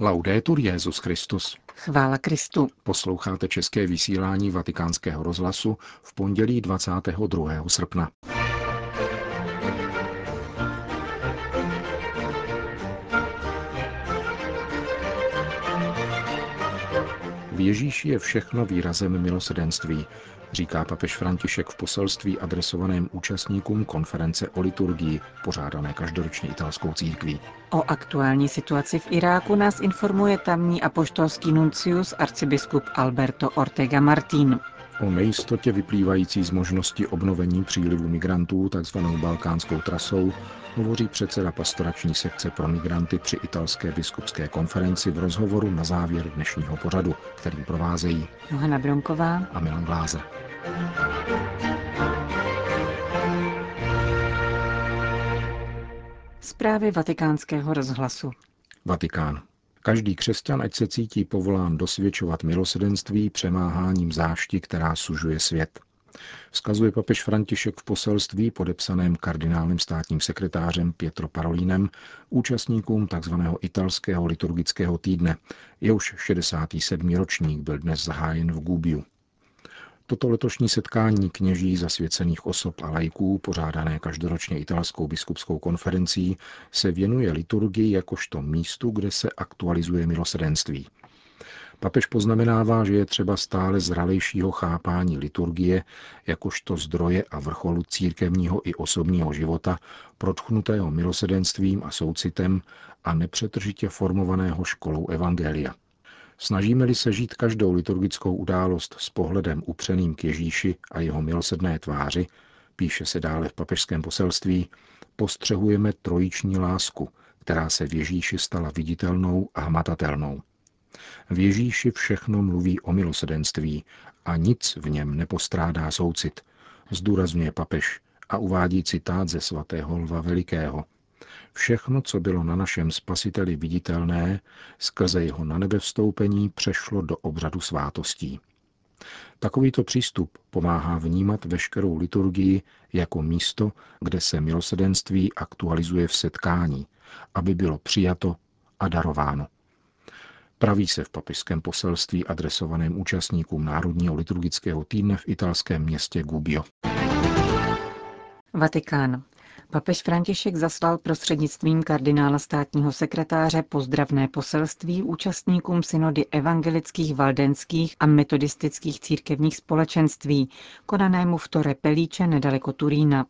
Laudetur Jezus Christus. Chvála Kristu. Posloucháte české vysílání Vatikánského rozhlasu v pondělí 22. srpna. V Ježíši je všechno výrazem milosedenství, říká papež František v poselství adresovaném účastníkům konference o liturgii, pořádané každoročně italskou církví. O aktuální situaci v Iráku nás informuje tamní apoštolský nuncius arcibiskup Alberto Ortega Martín. O nejistotě vyplývající z možnosti obnovení přílivu migrantů takzvanou balkánskou trasou hovoří předseda pastorační sekce pro migranty při italské biskupské konferenci v rozhovoru na závěr dnešního pořadu, kterým provázejí Johana Bronková a Milan Glázer. Zprávy vatikánského rozhlasu. Vatikán. Každý křesťan, ať se cítí povolán dosvědčovat milosedenství přemáháním zášti, která sužuje svět. Vzkazuje papež František v poselství podepsaném kardinálním státním sekretářem Pietro Parolínem účastníkům tzv. italského liturgického týdne. Jehož 67. ročník byl dnes zahájen v Gubiu. Toto letošní setkání kněží zasvěcených osob a lajků, pořádané každoročně italskou biskupskou konferencí, se věnuje liturgii jakožto místu, kde se aktualizuje milosedenství. Papež poznamenává, že je třeba stále zralejšího chápání liturgie jakožto zdroje a vrcholu církevního i osobního života, protchnutého milosedenstvím a soucitem a nepřetržitě formovaného školou Evangelia. Snažíme-li se žít každou liturgickou událost s pohledem upřeným k Ježíši a jeho milosedné tváři, píše se dále v papežském poselství, postřehujeme trojiční lásku, která se v Ježíši stala viditelnou a hmatatelnou. V Ježíši všechno mluví o milosedenství a nic v něm nepostrádá soucit, zdůrazňuje papež a uvádí citát ze svatého Lva Velikého – Všechno, co bylo na našem spasiteli viditelné, skrze jeho na nebe vstoupení přešlo do obřadu svátostí. Takovýto přístup pomáhá vnímat veškerou liturgii jako místo, kde se milosedenství aktualizuje v setkání, aby bylo přijato a darováno. Praví se v papižském poselství adresovaném účastníkům Národního liturgického týdne v italském městě Gubbio. Vatikán. Papež František zaslal prostřednictvím kardinála státního sekretáře pozdravné poselství účastníkům synody evangelických, valdenských a metodistických církevních společenství, konanému v Tore Pelíče nedaleko Turína.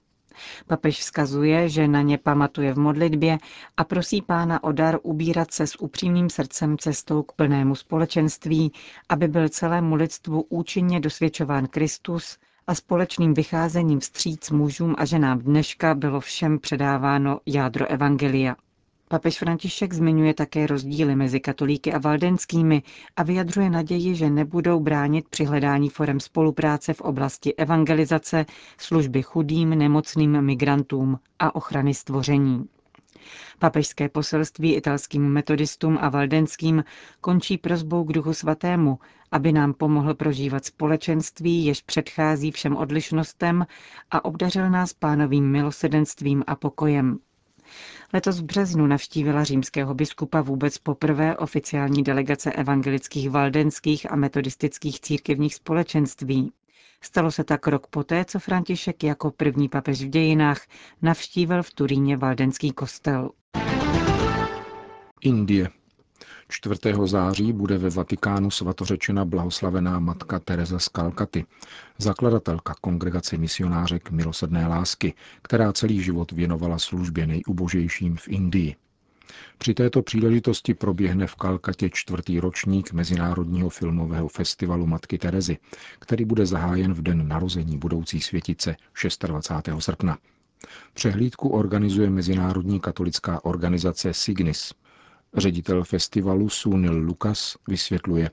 Papež vzkazuje, že na ně pamatuje v modlitbě a prosí pána o dar ubírat se s upřímným srdcem cestou k plnému společenství, aby byl celému lidstvu účinně dosvědčován Kristus, a společným vycházením vstříc mužům a ženám dneška bylo všem předáváno jádro Evangelia. Papež František zmiňuje také rozdíly mezi katolíky a valdenskými a vyjadřuje naději, že nebudou bránit při hledání forem spolupráce v oblasti evangelizace, služby chudým, nemocným migrantům a ochrany stvoření. Papežské poselství italským metodistům a valdenským končí prozbou k Duchu Svatému, aby nám pomohl prožívat společenství, jež předchází všem odlišnostem a obdařil nás pánovým milosedenstvím a pokojem. Letos v březnu navštívila římského biskupa vůbec poprvé oficiální delegace evangelických valdenských a metodistických církevních společenství. Stalo se tak rok poté, co František jako první papež v dějinách navštívil v Turíně valdenský kostel. Indie. 4. září bude ve Vatikánu svatořečena blahoslavená matka Teresa z Kalkaty, zakladatelka kongregace misionářek milosedné lásky, která celý život věnovala službě nejubožejším v Indii. Při této příležitosti proběhne v Kalkatě čtvrtý ročník Mezinárodního filmového festivalu Matky Terezy, který bude zahájen v den narození budoucí světice 26. srpna. Přehlídku organizuje Mezinárodní katolická organizace Signis. Ředitel festivalu Sunil Lukas vysvětluje,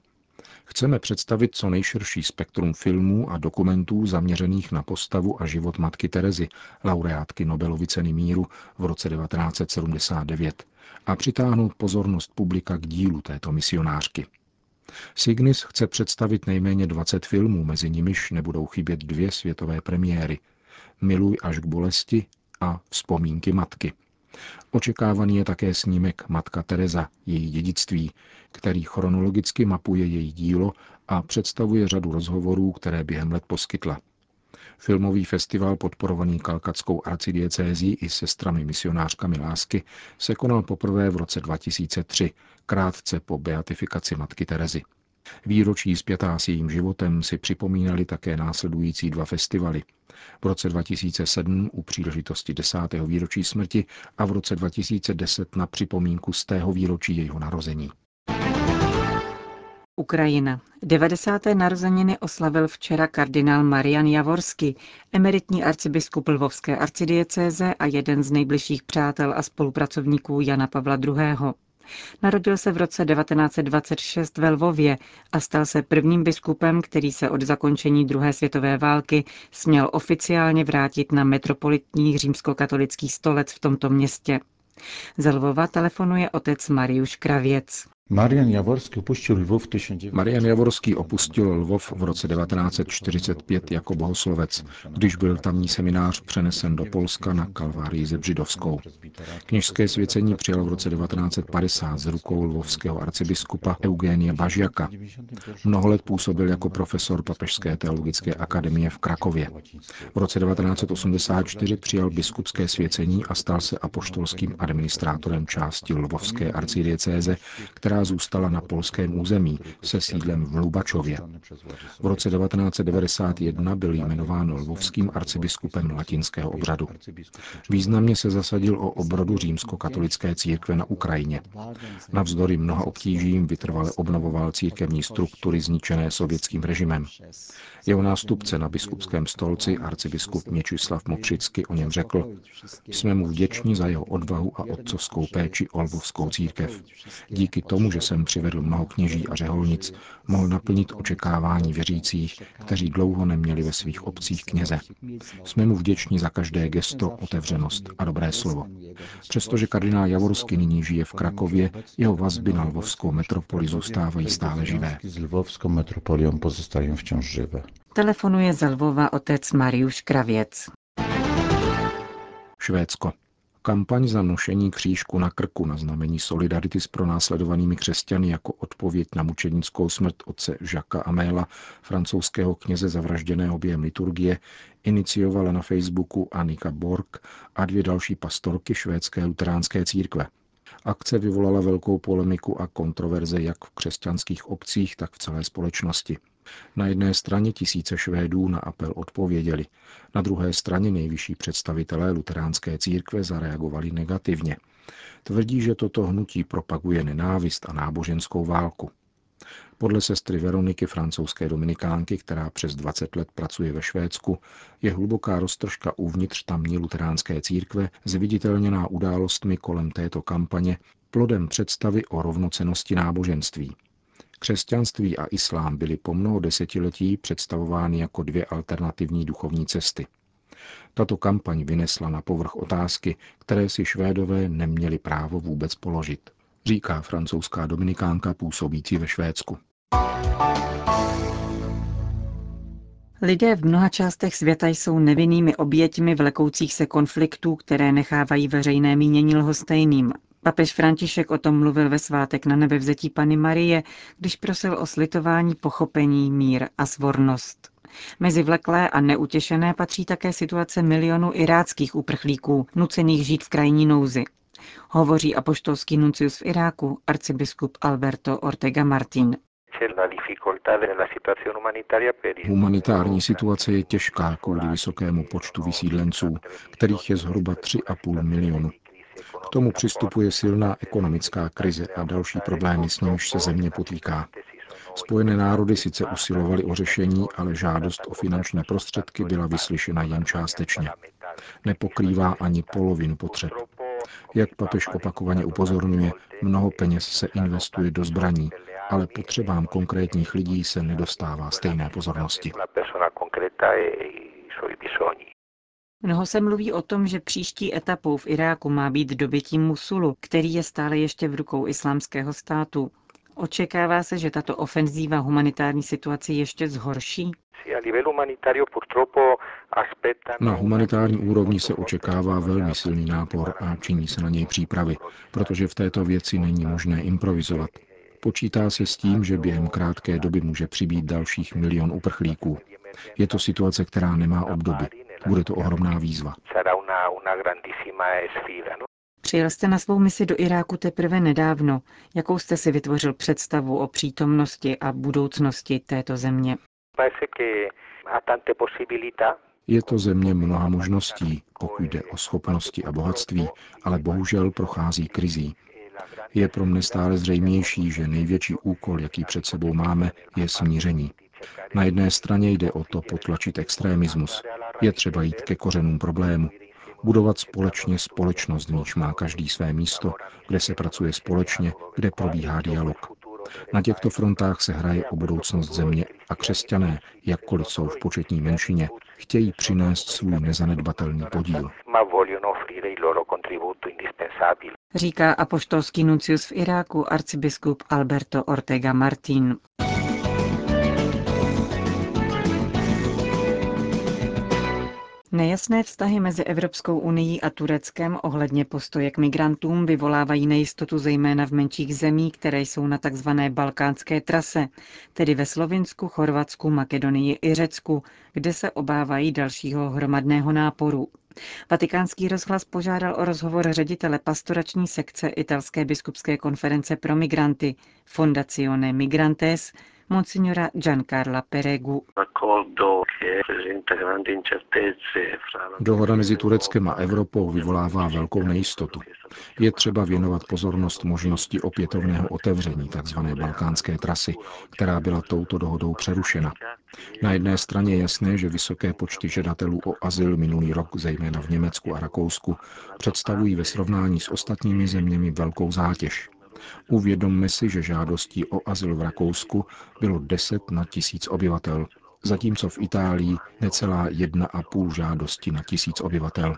Chceme představit co nejširší spektrum filmů a dokumentů zaměřených na postavu a život matky Terezy, laureátky Nobelovy ceny míru v roce 1979, a přitáhnout pozornost publika k dílu této misionářky. Signis chce představit nejméně 20 filmů, mezi nimiž nebudou chybět dvě světové premiéry Miluj až k bolesti a Vzpomínky matky. Očekávaný je také snímek Matka Teresa, její dědictví, který chronologicky mapuje její dílo a představuje řadu rozhovorů, které během let poskytla. Filmový festival podporovaný kalkatskou arcidiecézí i sestrami misionářkami lásky se konal poprvé v roce 2003, krátce po beatifikaci matky Terezy. Výročí zpětá s jejím životem si připomínali také následující dva festivaly. V roce 2007 u příležitosti desátého výročí smrti a v roce 2010 na připomínku z tého výročí jejího narození. Ukrajina. 90. narozeniny oslavil včera kardinál Marian Javorsky, emeritní arcibiskup Lvovské arcidiecéze a jeden z nejbližších přátel a spolupracovníků Jana Pavla II. Narodil se v roce 1926 ve Lvově a stal se prvním biskupem, který se od zakončení druhé světové války směl oficiálně vrátit na metropolitní římskokatolický stolec v tomto městě. Ze Lvova telefonuje otec Mariuš Kravěc. Marian Javorský opustil Lvov, Marian Javorský opustil Lvov v roce 1945 jako bohoslovec, když byl tamní seminář přenesen do Polska na Kalvárii Zebřidovskou. Kněžské svěcení přijal v roce 1950 z rukou lvovského arcibiskupa Eugenie Bažiaka. Mnoho let působil jako profesor Papežské teologické akademie v Krakově. V roce 1984 přijal biskupské svěcení a stal se apoštolským administrátorem části Lvovské arcidiecéze, která která zůstala na polském území se sídlem v Lubačově. V roce 1991 byl jmenován lvovským arcibiskupem latinského obřadu. Významně se zasadil o obrodu římskokatolické církve na Ukrajině. Navzdory mnoha obtížím vytrvale obnovoval církevní struktury zničené sovětským režimem. Jeho nástupce na biskupském stolci, arcibiskup Měčislav Mokřicky, o něm řekl, jsme mu vděční za jeho odvahu a otcovskou péči o lvovskou církev. Díky tomu, že jsem přivedl mnoho kněží a řeholnic, mohl naplnit očekávání věřících, kteří dlouho neměli ve svých obcích kněze. Jsme mu vděční za každé gesto, otevřenost a dobré slovo. Přestože kardinál Javorský nyní žije v Krakově, jeho vazby na lvovskou metropoli zůstávají stále živé. Z lvovskou metropolią pozostają wciąż żywe. Telefonuje z Lvova otec Mariuš Kravěc. Švédsko. Kampaň za nošení křížku na krku na znamení solidarity s pronásledovanými křesťany jako odpověď na mučenickou smrt otce Žaka Améla, francouzského kněze zavražděného během liturgie, iniciovala na Facebooku Annika Borg a dvě další pastorky švédské luteránské církve. Akce vyvolala velkou polemiku a kontroverze jak v křesťanských obcích, tak v celé společnosti. Na jedné straně tisíce Švédů na apel odpověděli, na druhé straně nejvyšší představitelé luteránské církve zareagovali negativně. Tvrdí, že toto hnutí propaguje nenávist a náboženskou válku. Podle sestry Veroniky, francouzské dominikánky, která přes 20 let pracuje ve Švédsku, je hluboká roztržka uvnitř tamní luteránské církve, zviditelněná událostmi kolem této kampaně, plodem představy o rovnocenosti náboženství. Křesťanství a islám byly po mnoho desetiletí představovány jako dvě alternativní duchovní cesty. Tato kampaň vynesla na povrch otázky, které si Švédové neměli právo vůbec položit, říká francouzská dominikánka působící ve Švédsku. Lidé v mnoha částech světa jsou nevinnými oběťmi vlekoucích se konfliktů, které nechávají veřejné mínění lhostejným, Papež František o tom mluvil ve svátek na nebevzetí Pany Marie, když prosil o slitování, pochopení, mír a svornost. Mezi vleklé a neutěšené patří také situace milionů iráckých uprchlíků, nucených žít v krajní nouzi. Hovoří apoštolský nuncius v Iráku, arcibiskup Alberto Ortega Martin. Humanitární situace je těžká kvůli vysokému počtu vysídlenců, kterých je zhruba 3,5 milionu. K tomu přistupuje silná ekonomická krize a další problémy, s nimiž se země potýká. Spojené národy sice usilovaly o řešení, ale žádost o finanční prostředky byla vyslyšena jen částečně. Nepokrývá ani polovinu potřeb. Jak papež opakovaně upozorňuje, mnoho peněz se investuje do zbraní, ale potřebám konkrétních lidí se nedostává stejné pozornosti. Mnoho se mluví o tom, že příští etapou v Iráku má být dobytí Musulu, který je stále ještě v rukou islámského státu. Očekává se, že tato ofenzíva humanitární situaci ještě zhorší? Na humanitární úrovni se očekává velmi silný nápor a činí se na něj přípravy, protože v této věci není možné improvizovat. Počítá se s tím, že během krátké doby může přibýt dalších milion uprchlíků. Je to situace, která nemá obdoby. Bude to ohromná výzva. Přijel jste na svou misi do Iráku teprve nedávno. Jakou jste si vytvořil představu o přítomnosti a budoucnosti této země? Je to země mnoha možností, pokud jde o schopnosti a bohatství, ale bohužel prochází krizí. Je pro mne stále zřejmější, že největší úkol, jaký před sebou máme, je smíření. Na jedné straně jde o to potlačit extrémismus. Je třeba jít ke kořenům problému. Budovat společně společnost, v níž má každý své místo, kde se pracuje společně, kde probíhá dialog. Na těchto frontách se hraje o budoucnost země a křesťané, jakkoliv jsou v početní menšině, chtějí přinést svůj nezanedbatelný podíl. Říká apoštolský nuncius v Iráku arcibiskup Alberto Ortega Martín. Nejasné vztahy mezi Evropskou unii a Tureckem ohledně postoje k migrantům vyvolávají nejistotu zejména v menších zemí, které jsou na tzv. balkánské trase, tedy ve Slovinsku, Chorvatsku, Makedonii i Řecku, kde se obávají dalšího hromadného náporu. Vatikánský rozhlas požádal o rozhovor ředitele pastorační sekce italské biskupské konference pro migranty Fondazione Migrantes, monsignora Giancarla Peregu. Dohoda mezi Tureckem a Evropou vyvolává velkou nejistotu. Je třeba věnovat pozornost možnosti opětovného otevření tzv. balkánské trasy, která byla touto dohodou přerušena. Na jedné straně je jasné, že vysoké počty žadatelů o azyl minulý rok, zejména v Německu a Rakousku, představují ve srovnání s ostatními zeměmi velkou zátěž. Uvědomme si, že žádostí o azyl v Rakousku bylo 10 na tisíc obyvatel, zatímco v Itálii necelá jedna a půl žádosti na tisíc obyvatel.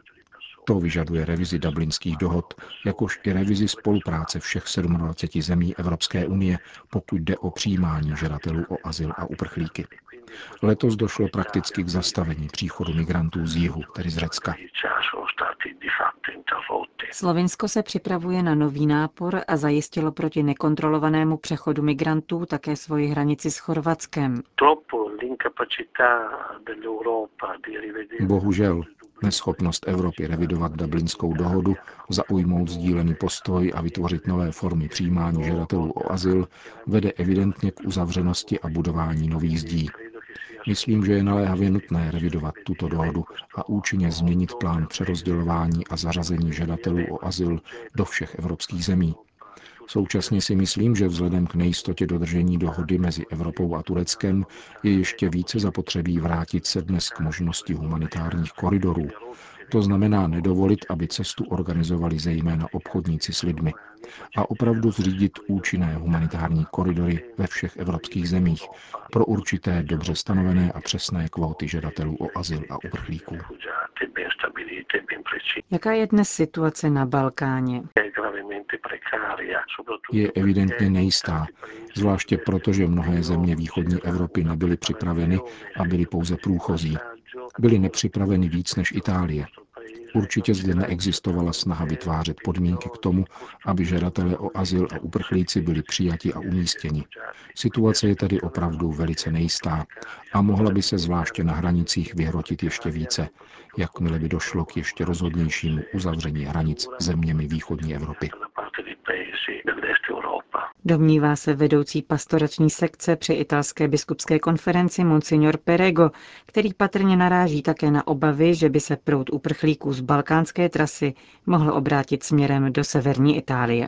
To vyžaduje revizi dublinských dohod, jakož i revizi spolupráce všech 27 zemí Evropské unie, pokud jde o přijímání žadatelů o azyl a uprchlíky. Letos došlo prakticky k zastavení příchodu migrantů z jihu, tedy z Řecka. Slovinsko se připravuje na nový nápor a zajistilo proti nekontrolovanému přechodu migrantů také svoji hranici s Chorvatskem. Bohužel, neschopnost Evropy revidovat Dublinskou dohodu, zaujmout sdílený postoj a vytvořit nové formy přijímání žadatelů o azyl vede evidentně k uzavřenosti a budování nových zdí. Myslím, že je naléhavě nutné revidovat tuto dohodu a účinně změnit plán přerozdělování a zařazení žadatelů o azyl do všech evropských zemí. Současně si myslím, že vzhledem k nejistotě dodržení dohody mezi Evropou a Tureckem je ještě více zapotřebí vrátit se dnes k možnosti humanitárních koridorů, to znamená nedovolit, aby cestu organizovali zejména obchodníci s lidmi a opravdu zřídit účinné humanitární koridory ve všech evropských zemích pro určité dobře stanovené a přesné kvóty žadatelů o azyl a uprchlíků. Jaká je dnes situace na Balkáně? Je evidentně nejistá, zvláště proto, že mnohé země východní Evropy nebyly připraveny a byly pouze průchozí byli nepřipraveni víc než Itálie. Určitě zde neexistovala snaha vytvářet podmínky k tomu, aby žadatelé o azyl a uprchlíci byli přijati a umístěni. Situace je tedy opravdu velice nejistá a mohla by se zvláště na hranicích vyhrotit ještě více, jakmile by došlo k ještě rozhodnějšímu uzavření hranic zeměmi východní Evropy. Domnívá se vedoucí pastorační sekce při italské biskupské konferenci Monsignor Perego, který patrně naráží také na obavy, že by se proud uprchlíků z balkánské trasy mohl obrátit směrem do severní Itálie.